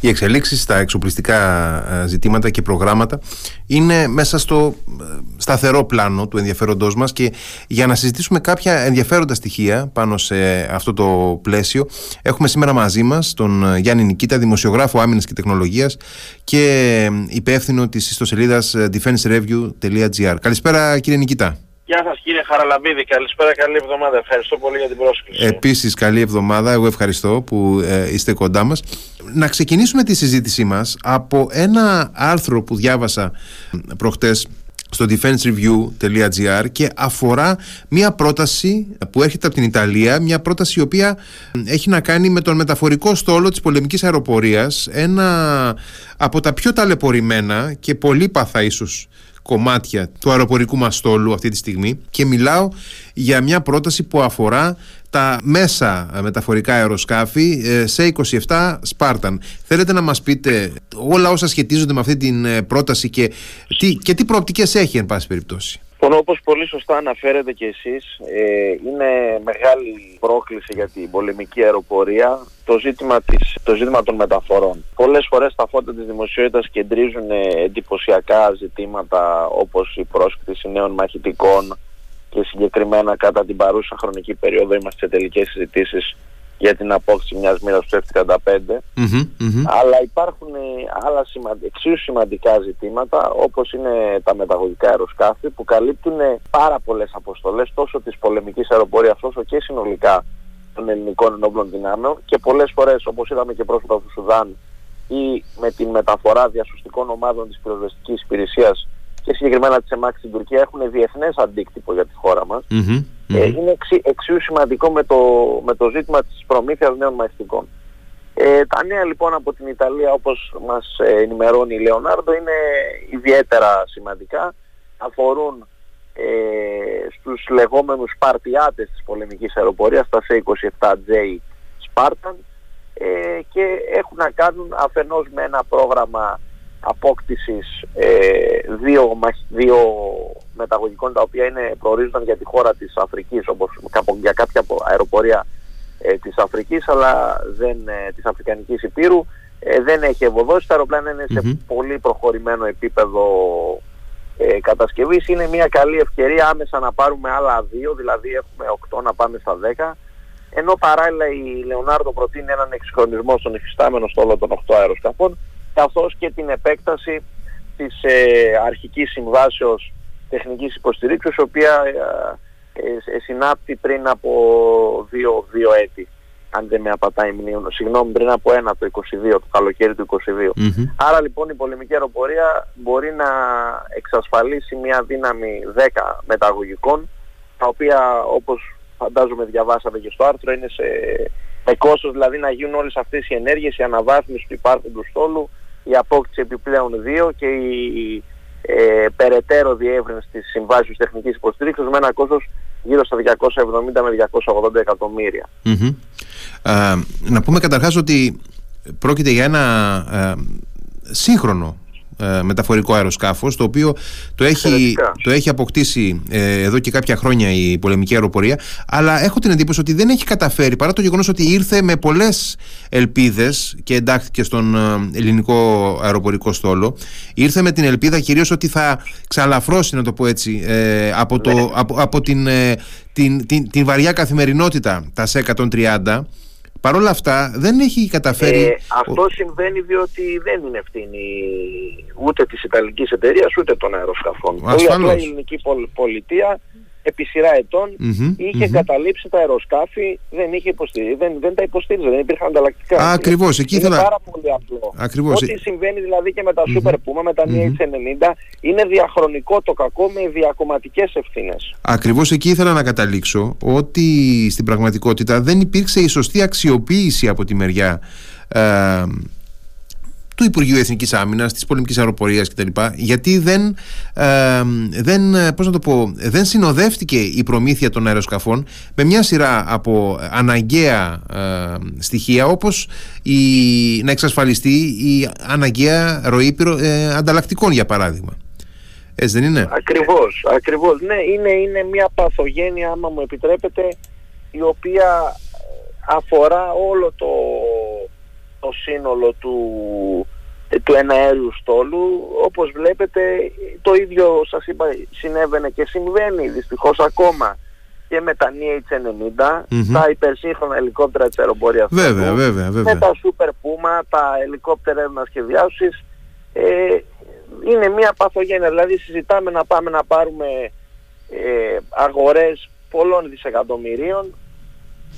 οι εξελίξεις στα εξοπλιστικά ε, ζητήματα και προγράμματα είναι μέσα στο ε, σταθερό πλάνο του ενδιαφέροντός μας και για να συζητήσουμε κάποια ενδιαφέροντα στοιχεία πάνω σε αυτό το πλαίσιο έχουμε σήμερα μαζί μας τον Γιάννη Νικήτα, δημοσιογράφο άμυνας και τεχνολογίας και υπεύθυνο της ιστοσελίδας defensereview.gr. Καλησπέρα κύριε Νικήτα. Γεια σας κύριε Χαραλαμπίδη, καλησπέρα, καλή εβδομάδα. Ευχαριστώ πολύ για την πρόσκληση. Επίσης καλή εβδομάδα, εγώ ευχαριστώ που ε, είστε κοντά μας. Να ξεκινήσουμε τη συζήτησή μας από ένα άρθρο που διάβασα προχτές στο defensereview.gr και αφορά μια πρόταση που έρχεται από την Ιταλία, μια πρόταση η οποία έχει να κάνει με τον μεταφορικό στόλο της πολεμικής αεροπορίας, ένα από τα πιο ταλαιπωρημένα και πολύπαθα ίσως κομμάτια του αεροπορικού μας στόλου αυτή τη στιγμή και μιλάω για μια πρόταση που αφορά τα μέσα μεταφορικά αεροσκάφη ε, σε 27 Σπάρταν. Θέλετε να μας πείτε όλα όσα σχετίζονται με αυτή την ε, πρόταση και τι, και τι προοπτικές έχει εν πάση περιπτώσει; Λοιπόν, όπως πολύ σωστά αναφέρετε και εσείς, ε, είναι μεγάλη πρόκληση για την πολεμική αεροπορία το ζήτημα, της, το ζήτημα των μεταφορών. Πολλές φορές τα φώτα της δημοσιότητας κεντρίζουν εντυπωσιακά ζητήματα όπως η πρόσκληση νέων μαχητικών και συγκεκριμένα κατά την παρούσα χρονική περίοδο είμαστε σε τελικές συζητήσεις για την απόκτηση μιας μοίρας του F-35 αλλά υπάρχουν ε, άλλα εξίσου σημαντικά ζητήματα όπως είναι τα μεταγωγικά αεροσκάφη που καλύπτουν πάρα πολλές αποστολές τόσο της πολεμικής αεροπορίας όσο και συνολικά των ελληνικών ενόπλων δυνάμεων. Και πολλές φορές όπως είδαμε και πρόσφατα στο Σουδάν ή με την μεταφορά διασωστικών ομάδων της πυροσβεστικής υπηρεσίας και συγκεκριμένα της ΕΜΑΚ στην Τουρκία έχουν διεθνές αντίκτυπο για τη χώρα μας. Ε, είναι εξι, εξίσου σημαντικό με το, με το ζήτημα της προμήθειας νέων μαχητικών. Ε, τα νέα λοιπόν από την Ιταλία όπως μας ενημερώνει η Λεωνάρντο είναι ιδιαίτερα σημαντικά. Αφορούν ε, στους λεγόμενους παρτιάτες της πολεμικής αεροπορίας, τα C-27J Spartan ε, και έχουν να κάνουν αφενός με ένα πρόγραμμα απόκτησης ε, δύο, δύο μεταγωγικών τα οποία είναι, προορίζονταν για τη χώρα της Αφρικής όπως για κάποια αεροπορία ε, της Αφρικής αλλά δεν, ε, της Αφρικανικής Υπήρου. Ε, δεν έχει ευωδώσει, τα αεροπλάνα είναι σε πολύ προχωρημένο επίπεδο ε, κατασκευής. Είναι μια καλή ευκαιρία άμεσα να πάρουμε άλλα δύο δηλαδή έχουμε 8 να πάμε στα 10 ενώ παράλληλα η Λεωνάρδο προτείνει έναν εξυγχρονισμό στον υφιστάμενο στόλο των 8 αεροσκαφών καθώς και την επέκταση της ε, αρχικής συμβάσεως τεχνικής υποστηρίξεως, η οποία ε, ε, συνάπτει πριν από δύο, δύο έτη, αν δεν με απατάει μνήμη, συγγνώμη, πριν από ένα το 22, το καλοκαίρι του 22. Άρα λοιπόν η πολεμική αεροπορία μπορεί να εξασφαλίσει μια δύναμη 10 μεταγωγικών, τα οποία όπως φαντάζομαι διαβάσατε και στο άρθρο είναι σε, με κόστος δηλαδή να γίνουν όλες αυτές οι ενέργειες, η αναβάθμιση του υπάρχοντος στόλου, η απόκτηση επιπλέον δύο και η ε, περαιτέρω διεύρυνση της συμβάσεως τεχνικής υποστήριξης με ένα κόστος γύρω στα 270 με 280 εκατομμύρια. να πούμε καταρχάς ότι πρόκειται για ένα ε, σύγχρονο ε, μεταφορικό αεροσκάφος το οποίο το έχει, το έχει αποκτήσει ε, εδώ και κάποια χρόνια η πολεμική αεροπορία αλλά έχω την εντύπωση ότι δεν έχει καταφέρει παρά το γεγονός ότι ήρθε με πολλές ελπίδες και εντάχθηκε στον ε, ελληνικό αεροπορικό στόλο ήρθε με την ελπίδα κυρίως ότι θα ξαλαφρώσει να το πω έτσι από, το, ναι. από, από την, την, την, την, βαριά καθημερινότητα τα σε 130 Παρ' όλα αυτά δεν έχει καταφέρει... Ε, αυτό συμβαίνει διότι δεν είναι ευθύνη ούτε της Ιταλικής εταιρείας ούτε των αεροσκαφών. Ασφαλώς. η ελληνική πολιτεία επί σειρά ειχε καταλήψει τα αεροσκάφη, δεν, είχε δεν, δεν τα υποστήριζε, δεν υπήρχαν ανταλλακτικά. Ακριβώς, εκεί είναι ήθελα. πάρα πολύ απλό. Ακριβώς. Ό,τι συμβαίνει δηλαδή και με τα Super Puma, με τα mm 90 είναι διαχρονικό το κακό με διακομματικές ευθύνες. Ακριβώς εκεί ήθελα να καταλήξω ότι στην πραγματικότητα δεν υπήρξε η σωστή αξιοποίηση από τη μεριά. Ε, του Υπουργείου Εθνικής Άμυνας, της πολεμικής αεροπορίας κτλ. Γιατί δεν, ε, δεν, πώς να το πω, δεν συνοδεύτηκε η προμήθεια των αεροσκαφών με μια σειρά από αναγκαία ε, στοιχεία όπως η, να εξασφαλιστεί η αναγκαία ροή ε, ανταλλακτικών για παράδειγμα. Έτσι δεν είναι; Ακριβώς, ακριβώς. Ναι, είναι, είναι μια παθογένεια, άμα μου επιτρέπετε, η οποία αφορά όλο το το σύνολο του, του εναέριου στόλου. Όπως βλέπετε το ίδιο σας είπα συνέβαινε και συμβαίνει δυστυχώς ακόμα και με τα NH90, τα υπερσύγχρονα ελικόπτερα της αεροπορίας βέβαια, βέβαια, βέβαια. με τα Super Puma, τα ελικόπτερα έρευνας και διάσωσης ε, είναι μια παθογένεια. Δηλαδή συζητάμε να πάμε να πάρουμε ε, αγορές πολλών δισεκατομμυρίων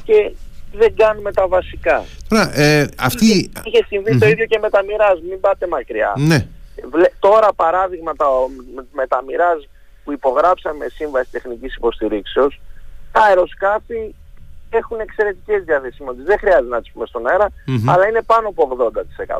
και δεν κάνουμε τα βασικά. Τώρα, ε, αυτή... Είχε συμβεί το ίδιο και με τα μοιράζ, μην πάτε μακριά. Ναι. Τώρα παράδειγμα με τα μοιράζ που υπογράψαμε σύμβαση τεχνικής υποστηρίξεως, τα αεροσκάφη έχουν εξαιρετικές διαθεσιμότητες. Δεν χρειάζεται να τις πούμε στον αερα αλλά είναι πάνω από 80%.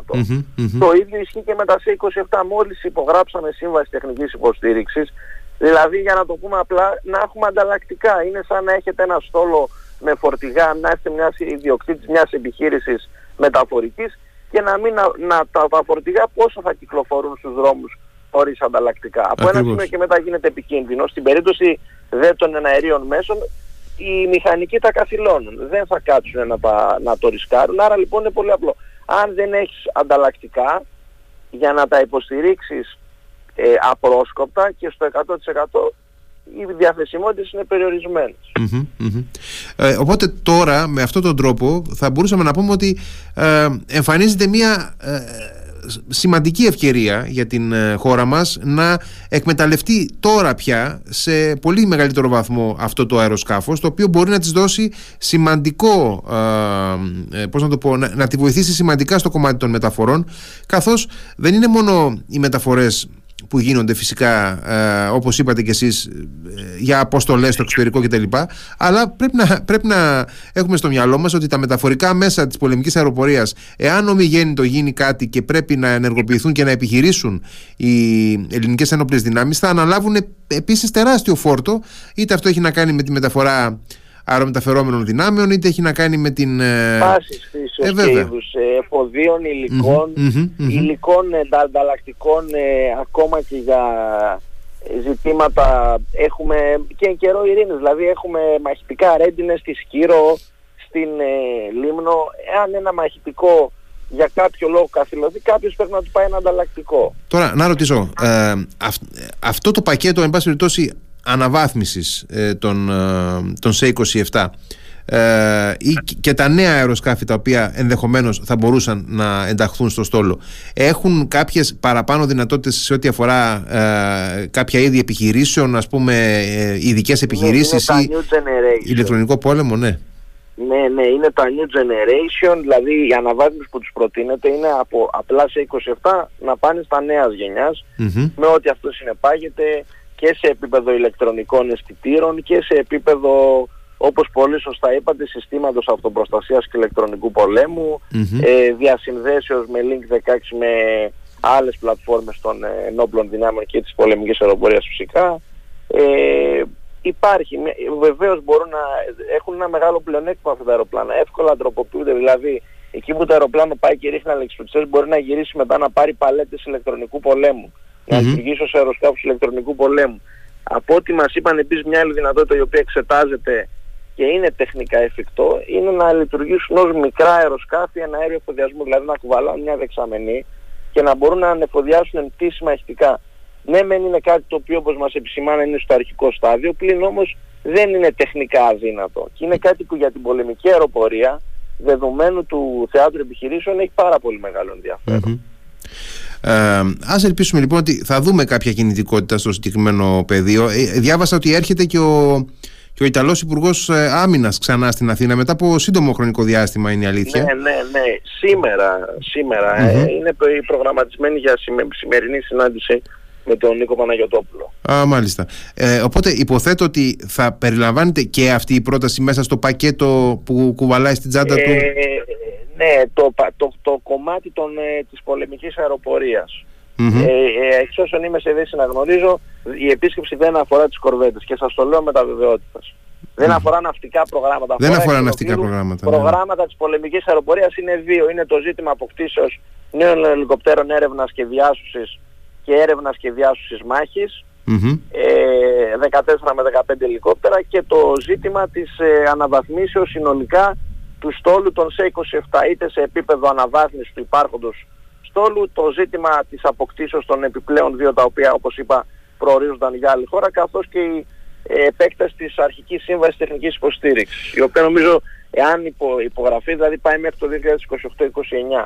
Το ίδιο ισχύει και με τα C27. Μόλις υπογράψαμε σύμβαση τεχνικής υποστήριξης, δηλαδή για να το πούμε απλά, να έχουμε ανταλλακτικά. Είναι σαν να έχετε ένα στόλο με φορτηγά, να είστε μια ιδιοκτήτης μιας επιχείρησης μεταφορικής και να μην να, τα, τα φορτηγά πόσο θα κυκλοφορούν στους δρόμους χωρίς ανταλλακτικά. Από ένα σημείο και μετά γίνεται επικίνδυνο. Στην περίπτωση δε των εναερίων μέσων οι μηχανικοί τα καθυλώνουν. Δεν θα κάτσουν να, τα, να το ρισκάρουν. Άρα λοιπόν είναι πολύ απλό. Αν δεν έχεις ανταλλακτικά για να τα υποστηρίξεις ε, απρόσκοπτα και στο 100% οι διαθεσιμότητες είναι Ε, οπότε τώρα με αυτόν τον τρόπο θα μπορούσαμε να πούμε ότι ε, εμφανίζεται μια ε, σημαντική ευκαιρία για την ε, χώρα μας να εκμεταλλευτεί τώρα πια σε πολύ μεγαλύτερο βαθμό αυτό το αεροσκάφος το οποίο μπορεί να της δώσει σημαντικό ε, πώς να το πω, να, να τη βοηθήσει σημαντικά στο κομμάτι των μεταφορών καθώς δεν είναι μόνο οι μεταφορές που γίνονται φυσικά ε, όπως είπατε και εσείς ε, για αποστολές στο εξωτερικό κτλ. Αλλά πρέπει να, πρέπει να έχουμε στο μυαλό μας ότι τα μεταφορικά μέσα της πολεμικής αεροπορίας εάν ομιγέννητο γίνει κάτι και πρέπει να ενεργοποιηθούν και να επιχειρήσουν οι ελληνικές ενόπλες δυνάμεις θα αναλάβουν επίσης τεράστιο φόρτο είτε αυτό έχει να κάνει με τη μεταφορά αερομεταφερόμενων δυνάμεων, είτε έχει να κάνει με την... Ε, Πάσης φύσεως ε, και είδους ε, εφοδίων, υλικών, υλικών ανταλλακτικών ακόμα και για ζητήματα έχουμε και εν καιρό ειρήνης, δηλαδή έχουμε μαχητικά ρέντινες στη Σκύρο, στην Λίμνο, εάν ένα μαχητικό για κάποιο λόγο καθυλωθεί, κάποιος πρέπει να του πάει ένα ανταλλακτικό. Τώρα, να ρωτήσω, αυτό το πακέτο, εν πάση περιπτώσει, αναβάθμισης ε, των, ε, των C27 ε, ή και τα νέα αεροσκάφη τα οποία ενδεχομένως θα μπορούσαν να ενταχθούν στο στόλο. Έχουν κάποιες παραπάνω δυνατότητες σε ό,τι αφορά ε, κάποια είδη επιχειρήσεων ας πούμε ε, ειδικές επιχειρήσεις ναι, ή ηλεκτρονικό πόλεμο ναι. Ναι, ναι, είναι τα new generation, δηλαδή η αναβάθμιση που τους προτείνεται είναι από απλά σε 27 να πάνε στα νέας με ό,τι αυτό συνεπάγεται και σε επίπεδο ηλεκτρονικών αισθητήρων και σε επίπεδο όπως πολύ σωστά είπατε συστήματος αυτοπροστασίας και ηλεκτρονικού ε, διασυνδέσεως με Link 16 με άλλες πλατφόρμες των ε, ενόπλων δυνάμεων και της πολεμικής αεροπορίας φυσικά. Ε, υπάρχει, βεβαίως μπορούν να έχουν ένα μεγάλο πλεονέκτημα αυτά τα αεροπλάνα, εύκολα τροποποιούνται, δηλαδή εκεί που το αεροπλάνο πάει και ρίχνει αλεξιπτικές μπορεί να γυρίσει μετά να πάρει παλέτες ηλεκτρονικού πολέμου να λειτουργήσω σε αεροσκάφους ηλεκτρονικού πολέμου. Από ό,τι μας είπαν επίσης μια άλλη δυνατότητα η οποία εξετάζεται και είναι τεχνικά εφικτό είναι να λειτουργήσουν ως μικρά αεροσκάφη ένα αέριο εφοδιασμού, δηλαδή να κουβαλάνε μια δεξαμενή και να μπορούν να ανεφοδιάσουν εντύσιμα ηχτικά. Ναι, μεν είναι κάτι το οποίο όπως μας επισημάνε είναι στο αρχικό στάδιο, πλην όμως δεν είναι τεχνικά αδύνατο. Και είναι κάτι που για την πολεμική αεροπορία, δεδομένου του θεάτρου επιχειρήσεων, έχει πάρα πολύ μεγάλο ε, ας ελπίσουμε λοιπόν ότι θα δούμε κάποια κινητικότητα στο συγκεκριμένο πεδίο. Ε, διάβασα ότι έρχεται και ο, και ο Ιταλός Υπουργός ε, Άμυνας ξανά στην Αθήνα μετά από σύντομο χρονικό διάστημα είναι η αλήθεια. Ναι, ναι, ναι. Σήμερα, σήμερα ε, είναι προγραμματισμένη για σημερινή συνάντηση με τον Νίκο Παναγιωτόπουλο. Α, μάλιστα. Ε, οπότε υποθέτω ότι θα περιλαμβάνεται και αυτή η πρόταση μέσα στο πακέτο που κουβαλάει στην τσάντα του; Ναι, το, το, το κομμάτι των, ε, της πολεμικής αεροπορίας. Mm-hmm. Ε, ε, εξ όσων είμαι σε θέση να γνωρίζω, η επίσκεψη δεν αφορά τις κορβέτες και σας το λέω με τα βεβαιότητας. Δεν αφορά ναυτικά προγράμματα. Δεν αφορά ναυτικά προγράμματα. Ναι. Προγράμματα της πολεμικής αεροπορίας είναι δύο. Είναι το ζήτημα αποκτήσεως νέων ελικοπτέρων έρευνας και διάσωσης και έρευνας και διάσωσης μάχης. Mm-hmm. Ε, 14 με 15 ελικόπτερα και το ζήτημα της ε, αναβαθμίσεως συνολικά του στόλου των σε 27 είτε σε επίπεδο αναβάθμισης του υπάρχοντος στόλου, το ζήτημα της αποκτήσεως των επιπλέον δύο τα οποία όπως είπα προορίζονταν για άλλη χώρα καθώς και η ε, επέκταση της αρχικής σύμβασης τεχνικής υποστήριξης η οποία νομίζω εάν υπο, υπογραφεί δηλαδή πάει μέχρι το 2028-2029.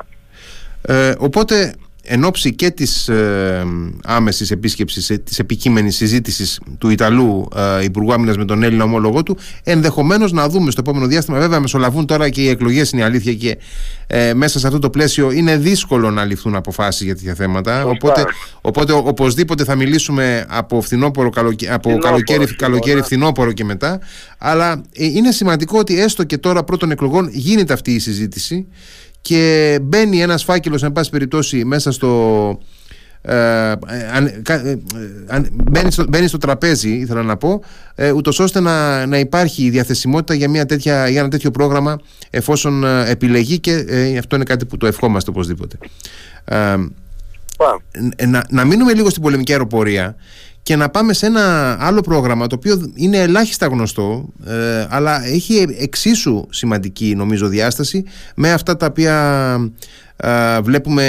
Ε, οπότε εν ώψη και της ε, άμεσης επίσκεψης, ε, της επικείμενης συζήτησης του Ιταλού ε, Υπουργού Άμυνας με τον Έλληνα ομόλογό του, ενδεχομένως να δούμε στο επόμενο διάστημα, βέβαια μεσολαβούν τώρα και οι εκλογές είναι η αλήθεια και ε, μέσα σε αυτό το πλαίσιο είναι δύσκολο να ληφθούν αποφάσεις για τέτοια θέματα, οπότε, οπότε οπωσδήποτε θα μιλήσουμε από, φθινόπορο, από καλοκαίρι, καλοκαίρι φθινόπορο και μετά, αλλά ε, είναι σημαντικό ότι έστω και τώρα πρώτων εκλογών γίνεται αυτή η συζήτηση και μπαίνει ένας φάκελος εν πάση περιπτώσει μέσα στο ε, αν, ε, μπαίνει, στο, μπαίνει στο τραπέζι ήθελα να πω ε, ούτως ώστε να, να υπάρχει διαθεσιμότητα για, μια τέτοια, για ένα τέτοιο πρόγραμμα εφόσον ε, επιλεγεί και ε, αυτό είναι κάτι που το ευχόμαστε οπωσδήποτε. Ε, να, να μείνουμε λίγο στην πολεμική αεροπορία και να πάμε σε ένα άλλο πρόγραμμα το οποίο είναι ελάχιστα γνωστό ε, αλλά έχει εξίσου σημαντική νομίζω διάσταση με αυτά τα οποία ε, βλέπουμε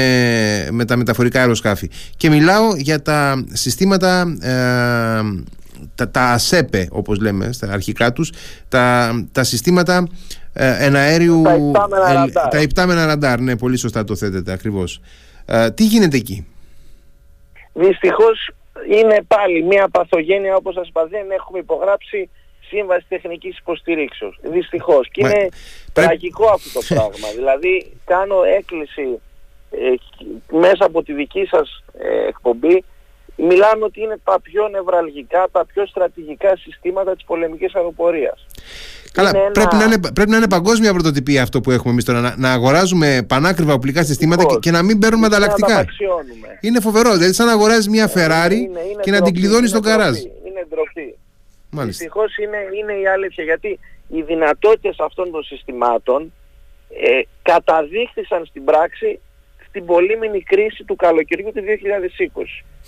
με τα μεταφορικά αεροσκάφη και μιλάω για τα συστήματα ε, τα, τα ΑΣΕΠΕ όπως λέμε στα αρχικά τους τα, τα συστήματα ε, εναέριου τα υπτάμενα, ραντάρ. τα υπτάμενα ραντάρ ναι πολύ σωστά το θέτετε ακριβώς τι γίνεται εκεί; Δυστυχώς είναι πάλι μια παθογένεια όπως σας είπα δεν έχουμε υπογράψει σύμβαση τεχνικής υποστηρίξεως δυστυχώς. Και είναι τραγικό αυτό το πράγμα. Δηλαδή κάνω έκκληση ε, μέσα από τη δική σας ε, εκπομπή μιλάμε ότι είναι τα πιο νευραλγικά, τα πιο στρατηγικά συστήματα της πολεμικής αεροπορίας. Καλά, πρέπει, να είναι, πρέπει να είναι παγκόσμια πρωτοτυπία αυτό που έχουμε εμείς τώρα. Να, να αγοράζουμε πανάκριβα οπλικά συστήματα και, και, να μην παίρνουμε ανταλλακτικά. Είναι φοβερό. Δηλαδή, σαν να αγοράζεις μια Ferrari και να την κλειδώνεις στο καράζ. Είναι ντροπή. Δυστυχώς είναι, είναι η αλήθεια γιατί οι δυνατότητες αυτών των συστημάτων ε, καταδείχθησαν στην πράξη στην πολύμηνη κρίση του καλοκαιριού του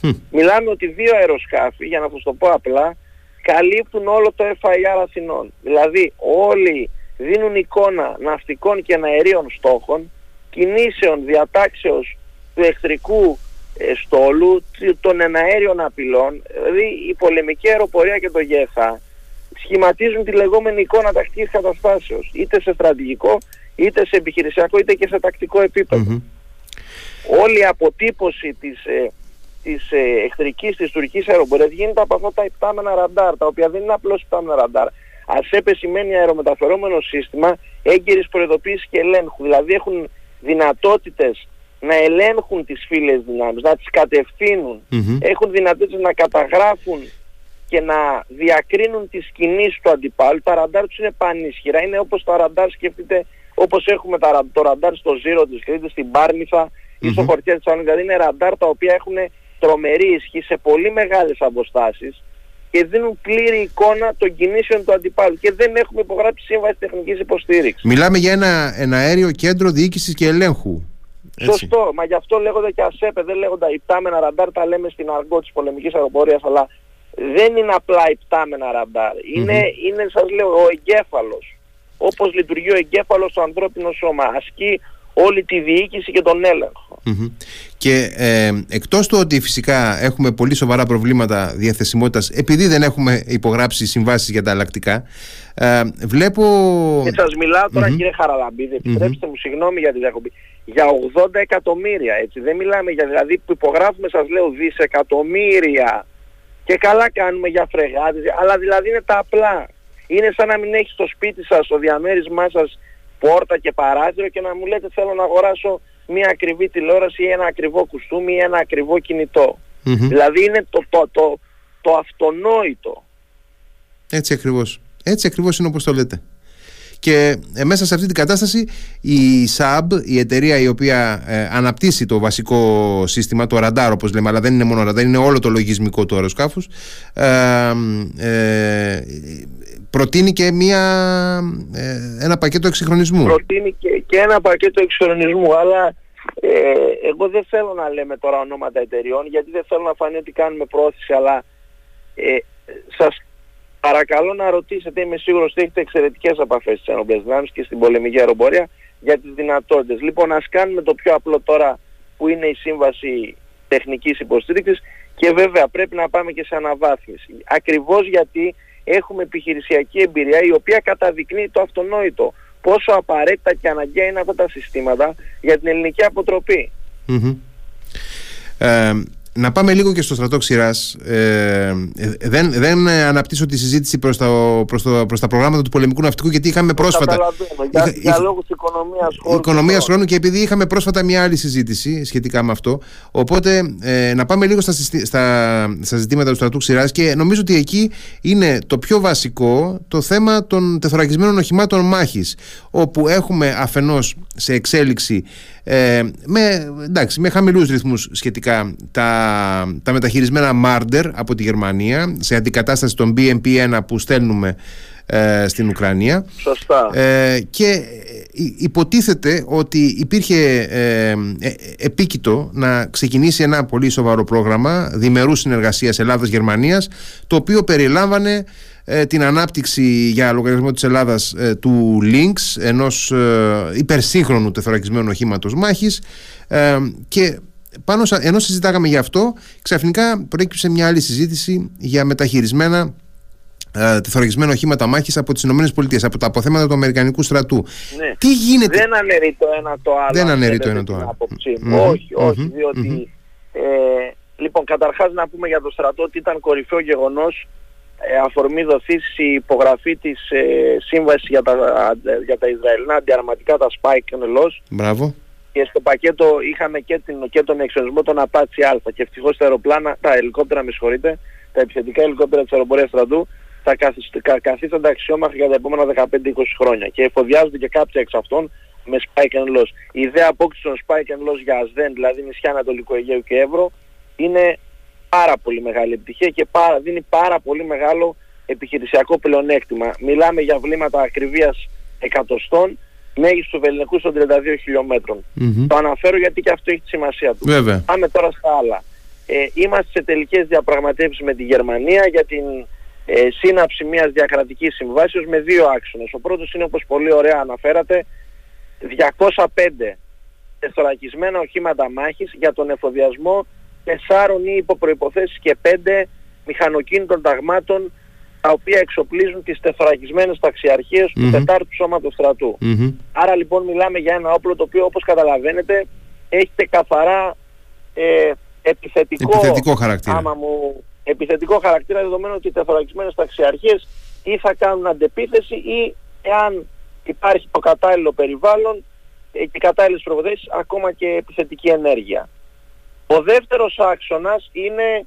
2020. Μιλάμε ότι δύο αεροσκάφη, για να σας το πω απλά, καλύπτουν όλο το FIR Αθηνών. Δηλαδή όλοι δίνουν εικόνα ναυτικών και αερίων στόχων, κινήσεων διατάξεως του εχθρικού ε, στόλου, των εναέριων απειλών, δηλαδή η πολεμική αεροπορία και το ΓΕΘΑ σχηματίζουν τη λεγόμενη εικόνα τακτικής καταστάσεως, είτε σε στρατηγικό, είτε σε επιχειρησιακό, είτε και σε τακτικό Όλη η αποτύπωση της ε, της ε, εχθρικής της τουρκικής αεροπορίας γίνεται από αυτά τα υπτάμενα ραντάρ, τα οποία δεν είναι απλώς υπτάμενα ραντάρ. ΑΣΕΠΕ σημαίνει αερομεταφερόμενο σύστημα έγκαιρης προειδοποίησης και ελέγχου. Δηλαδή έχουν δυνατότητες να ελέγχουν τις φίλες δυνάμεις, να τις κατευθυνουν έχουν δυνατότητες να καταγράφουν και να διακρίνουν τις κινήσεις του αντιπάλου. Τα ραντάρ τους είναι πανίσχυρα, είναι όπως τα ραντάρ σκεφτείτε, όπως έχουμε το ραντάρ στο Ζήρο της Κρήτης, στην Πάρνηθα ή στο χωριό της Θεσσαλονίκης. Δηλαδή είναι ραντάρ τα οποία έχουν τρομερή ισχύ σε πολύ μεγάλες αποστάσεις και δίνουν πλήρη εικόνα των κινήσεων του αντιπάλου και δεν έχουμε υπογράψει σύμβαση τεχνικής υποστήριξης. Μιλάμε για ένα, ένα αέριο κέντρο διοίκησης και ελέγχου. Έτσι. Σωστό, μα γι' αυτό λέγονται και ΑΣΕΠΕ, δεν λέγονται υπτάμενα ραντάρ, τα λέμε στην αργό της πολεμικής αεροπορίας, αλλά δεν είναι απλά υπτάμενα ραντάρ. Είναι, mm-hmm. είναι σας λέω, ο εγκέφαλος. Όπως λειτουργεί ο εγκέφαλος στο ανθρώπινο σώμα. Ασκεί όλη τη διοίκηση και τον ελεγχο Και ε, εκτός του ότι φυσικά έχουμε πολύ σοβαρά προβλήματα διαθεσιμότητας επειδή δεν έχουμε υπογράψει συμβάσεις για τα αλλακτικά ε, βλέπω... Και σας μιλάω τώρα κύριε Χαραλαμπίδη, επιτρέψτε μου συγγνώμη για τη διακοπή, για 80 εκατομμύρια έτσι, δεν μιλάμε για δηλαδή που υπογράφουμε σας λέω δισεκατομμύρια. Και καλά κάνουμε για φρεγάτες, αλλά δηλαδή είναι τα απλά. Είναι σαν να μην έχεις στο σπίτι σας, στο διαμέρισμά σας πόρτα και παράθυρο και να μου λέτε θέλω να αγοράσω μια ακριβή τηλεόραση ή ένα ακριβό κουστούμι ή ένα ακριβό Δηλαδή είναι το, το, το, το αυτονόητο. Έτσι ακριβώς. Έτσι ακριβώς είναι όπως το λέτε. Και ε, μέσα σε αυτή την κατάσταση η SAB, η εταιρεία η οποία ε, αναπτύσσει το βασικό σύστημα, το ραντάρ όπως λέμε, αλλά δεν είναι μόνο ραντάρ, είναι όλο το λογισμικό του αεροσκάφους, ε, ε προτείνει και μια, ε, ένα πακέτο εξυγχρονισμού. Προτείνει και, και ένα πακέτο εξυγχρονισμού, αλλά ε, εγώ δεν θέλω να λέμε τώρα ονόματα εταιριών, γιατί δεν θέλω να φανεί ότι κάνουμε πρόθεση, αλλά ε, σας Παρακαλώ να ρωτήσετε, είμαι σίγουρος ότι έχετε εξαιρετικές επαφές στις ενόπλες δυνάμεις και στην πολεμική αεροπορία για τις δυνατότητες. Λοιπόν, ας κάνουμε το πιο απλό τώρα που είναι η σύμβαση τεχνικής υποστήριξης και βέβαια πρέπει να πάμε και σε αναβάθμιση. Ακριβώς γιατί έχουμε επιχειρησιακή εμπειρία η οποία καταδεικνύει το αυτονόητο πόσο απαραίτητα και αναγκαία είναι αυτά τα συστήματα για την ελληνική να πάμε λίγο και στο στρατό ξηράς. Ε, δεν, δεν αναπτύσσω τη συζήτηση προς προς το, προς τα προγράμματα του πολεμικού ναυτικού, γιατί είχαμε πρόσφατα. Για, είχα, για λόγους οικονομίας χρόνου. Οικονομίας χρόνου και επειδή είχαμε πρόσφατα μια άλλη συζήτηση σχετικά με αυτό. Οπότε ε, να πάμε λίγο στα, στα, στα ζητήματα του στρατού ξηράς και νομίζω ότι εκεί είναι το πιο βασικό το θέμα των τεθωρακισμένων οχημάτων μάχης. Όπου έχουμε αφενός σε εξέλιξη ε, με, εντάξει, με χαμηλούς ρυθμούς σχετικά τα, τα μεταχειρισμένα Marder από τη Γερμανία σε αντικατάσταση των BMP-1 που στέλνουμε ε, στην Ουκρανία Σωστά. Ε, και ε, υποτίθεται ότι υπήρχε ε, επίκητο να ξεκινήσει ένα πολύ σοβαρό πρόγραμμα διμερούς συνεργασίας Ελλάδας-Γερμανίας το οποίο περιλάμβανε ε, την ανάπτυξη για λογαριασμό της Ελλάδας ε, του Lynx ενός ε, υπερσύγχρονου τεθωρακισμένου οχήματος μάχης και πάνω ενώ συζητάγαμε γι' αυτό ξαφνικά προέκυψε μια άλλη συζήτηση για μεταχειρισμένα τεθωρακισμένα οχήματα μάχης από τις ΗΠΑ, από τα αποθέματα του Αμερικανικού στρατού. Ναι. Τι γίνεται; Δεν αναιρεί το ένα το άλλο. Δεν αναιρεί το ένα το άλλο. Όχι, όχι, διότι. Ε, λοιπόν, καταρχάς να πούμε για το στρατό ότι ήταν κορυφαίο γεγονός ε, αφορμή δοθήσει η υπογραφή της ε, σύμβασης για τα, για τα Ισραηλινά αντιαρματικά τα Spike NLOS Μπράβο. Και στο πακέτο είχαμε και, την, και τον εξορισμό των Apache Α και ευτυχώς τα αεροπλάνα, τα ελικόπτερα με συγχωρείτε, τα επιθετικά ελικόπτερα της αεροπορίας στρατού θα καθίστανται αξιόμαχα για τα επόμενα 15-20 χρόνια και εφοδιάζονται και κάποια εξ αυτών με Spike and Loss. Η ιδέα απόκτηση των Spike and Loss για Ασδέν, δηλαδή νησιά Ανατολικού Αιγαίου και Εύρο, είναι πάρα πολύ μεγάλη επιτυχία και πάρα, δίνει πάρα πολύ μεγάλο επιχειρησιακό πλεονέκτημα. Μιλάμε για βλήματα ακριβίας εκατοστών, μέγιστο του βεληνικού των 32 χιλιόμετρων. Το αναφέρω γιατί και αυτό έχει τη σημασία του. Βέβαια. Πάμε τώρα στα άλλα. Ε, είμαστε σε τελικές διαπραγματεύσεις με τη Γερμανία για την ε, σύναψη μιας διακρατικής συμβάσεως με δύο άξονες. Ο πρώτος είναι όπως πολύ ωραία αναφέρατε 205 τεθωρακισμένα οχήματα μάχης για τον εφοδιασμό τεσσάρων ή υποπροϋποθέσεις και πέντε μηχανοκίνητων ταγμάτων τα οποία εξοπλίζουν τις τεθωρακισμένες ταξιαρχίες του τετάρτου σώματος στρατού. Άρα λοιπόν μιλάμε για ένα όπλο το οποίο όπως καταλαβαίνετε έχετε καθαρά ε, επιθετικό, επιθετικό χαρακτήρα. Άμα μου, επιθετικό χαρακτήρα δεδομένου ότι οι τεθωρακισμένες ταξιαρχίες ή θα κάνουν αντεπίθεση ή εάν υπάρχει το κατάλληλο περιβάλλον ε, και κατάλληλες προποθέσεις ακόμα και επιθετική ενέργεια. Ο δεύτερος άξονας είναι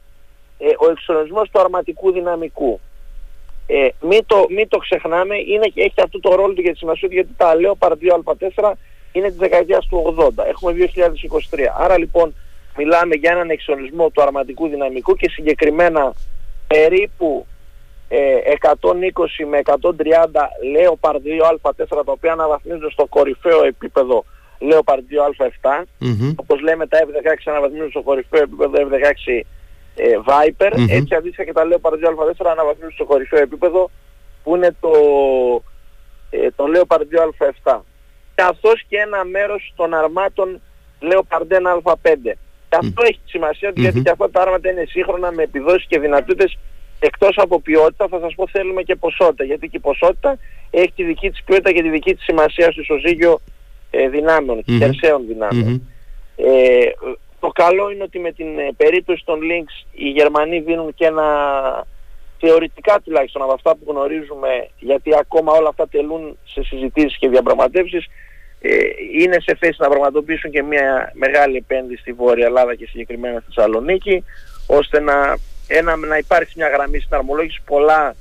ε, ο εξορισμός του αρματικού δυναμικού. Ε, μην, το, μην το ξεχνάμε, είναι, έχει αυτό το ρόλο του για τη σημασία του γιατί τα λέω 2 α4 είναι της δεκαετίας του 80, έχουμε 2023. Άρα λοιπόν μιλάμε για έναν εξορισμό του αρματικού δυναμικού και συγκεκριμένα περίπου ε, 120 με 130 Leopard 2 α4 τα οποία αναβαθμίζονται στο κορυφαίο επίπεδο Leopard 2α7. Mm-hmm. Όπως λέμε τα F16 αναβαθμίζουν στο κορυφαίο επίπεδο F16 ε, Viper. Mm-hmm. Έτσι αντίστοιχα και τα Leopard 2α4 αναβαθμίζουν στο κορυφαίο επίπεδο που είναι το, ε, το Leopard 2α7. Καθώς και ένα μέρος των αρμάτων Leopard 1α5. Και αυτό έχει σημασία γιατί και αυτά τα άρματα είναι σύγχρονα με επιδόσεις και δυνατότητες εκτός από ποιότητα θα σας πω θέλουμε και ποσότητα γιατί και η ποσότητα έχει τη δική της ποιότητα και τη δική της σημασία στο ισοζύγιο ε, δυνάμεων, mm-hmm. χερσαίων Ε, το καλό είναι ότι με την ε, περίπτωση των links οι Γερμανοί δίνουν και ένα θεωρητικά τουλάχιστον από αυτά που γνωρίζουμε γιατί ακόμα όλα αυτά τελούν σε συζητήσεις και διαπραγματεύσεις ε, είναι σε θέση να πραγματοποιήσουν και μια μεγάλη επένδυση στη Βόρεια Ελλάδα και συγκεκριμένα στη Θεσσαλονίκη ώστε να, ένα, να υπάρξει μια γραμμή συναρμολόγηση. Πολλά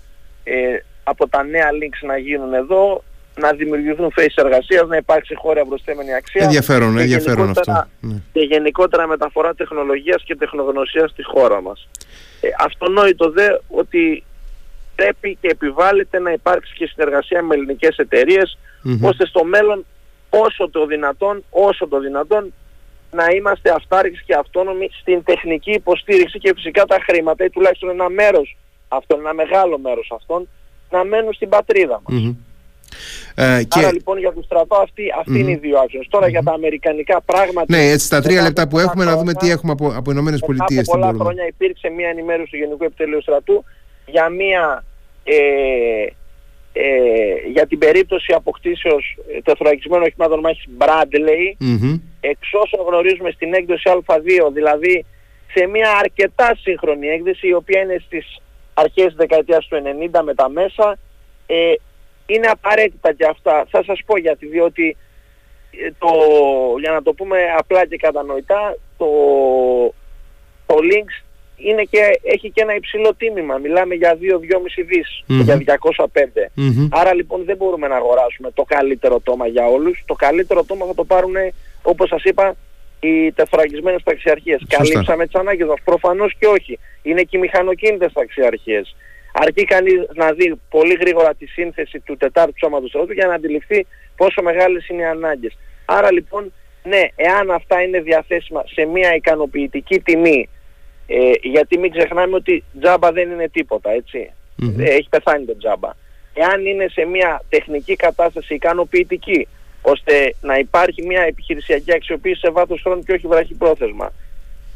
ε, από τα νέα links να γίνουν εδώ να δημιουργηθούν θέσεις εργασίας, να υπάρξει χώρια προσθέμενη αξία. Ενδιαφέρον, και ενδιαφέρον αυτό. Ναι. Και γενικότερα μεταφορά τεχνολογίας και τεχνογνωσίας στη χώρα μας. Ε, αυτονόητο δε ότι πρέπει και επιβάλλεται να υπάρξει και συνεργασία με ελληνικές εταιρείες, ώστε στο μέλλον όσο το δυνατόν, όσο το δυνατόν να είμαστε αυτάρκεις και αυτόνομοι στην τεχνική υποστήριξη και φυσικά τα χρήματα ή τουλάχιστον ένα μέρος αυτών, ένα μεγάλο μέρος αυτών, να μένουν στην πατρίδα μας. Ε, και... Άρα λοιπόν για το στρατό αυτοί, αυτοί είναι οι δύο άξονες. Τώρα για τα αμερικανικά πράγματα... Ναι, έτσι στα τρία λεπτά που έχουμε να δούμε τι έχουμε από, από Ηνωμένες Πολιτείες. Από πολλά χρόνια υπήρξε μια ενημέρωση του Γενικού Επιτελείου Στρατού για μια... Ε, ε, για την περίπτωση αποκτήσεως ε, τεθωρακισμένων οχημάτων μάχης Bradley mm-hmm. εξ όσων γνωρίζουμε στην έκδοση Α2 δηλαδή σε μια αρκετά σύγχρονη έκδοση η οποία είναι στις αρχές της δεκαετίας του 90 με τα μέσα ε, είναι απαραίτητα και αυτά. Θα σας πω γιατί, διότι ε, το, για να το πούμε απλά και κατανοητά, το, το Lynx είναι και, έχει και ένα υψηλό τίμημα. Μιλάμε για 2-2,5 δις, για 205. Άρα λοιπόν δεν μπορούμε να αγοράσουμε το καλύτερο τόμα για όλους. Το καλύτερο τόμα θα το πάρουν, όπως σας είπα, οι τεφραγισμένες ταξιαρχίες. Καλύψαμε τις ανάγκες μας. Προφανώς και όχι. Είναι και οι μηχανοκίνητες ταξιαρχίες. Αρκεί κανείς να δει πολύ γρήγορα τη σύνθεση του τετάρτου σώματος στρατού για να αντιληφθεί πόσο μεγάλες είναι οι ανάγκες. Άρα λοιπόν, ναι, εάν αυτά είναι διαθέσιμα σε μια ικανοποιητική τιμή, ε, γιατί μην ξεχνάμε ότι τζάμπα δεν είναι τίποτα, έτσι. Ε, έχει πεθάνει το τζάμπα. Εάν είναι σε μια τεχνική κατάσταση ικανοποιητική, ώστε να υπάρχει μια επιχειρησιακή αξιοποίηση σε βάθος χρόνου και όχι βραχυπρόθεσμα.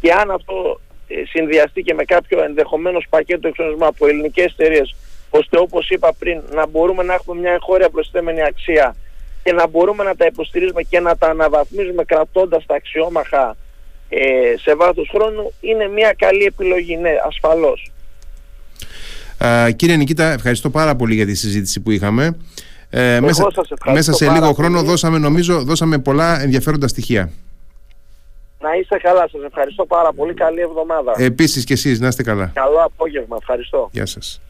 Και αν αυτό ε, συνδυαστεί και με κάποιο ενδεχομένως πακέτο εξονισμού από ελληνικές εταιρείες ώστε όπως είπα πριν να μπορούμε να έχουμε μια εγχώρια προσθέμενη αξία και να μπορούμε να τα υποστηρίζουμε και να τα αναβαθμίζουμε κρατώντας τα αξιόμαχα ε, σε βάθος χρόνου είναι μια καλή επιλογή, ναι, ασφαλώς. Α, κύριε Νικήτα, ευχαριστώ πάρα πολύ για τη συζήτηση που είχαμε. Ε, μέσα, μέσα σε λίγο χρόνο δώσαμε, νομίζω, δώσαμε πολλά ενδιαφέροντα στοιχεία. Να είστε καλά, σας ευχαριστώ πάρα πολύ. Καλή εβδομάδα. Επίσης και εσείς, να είστε καλά. Καλό απόγευμα, ευχαριστώ. Γεια σας.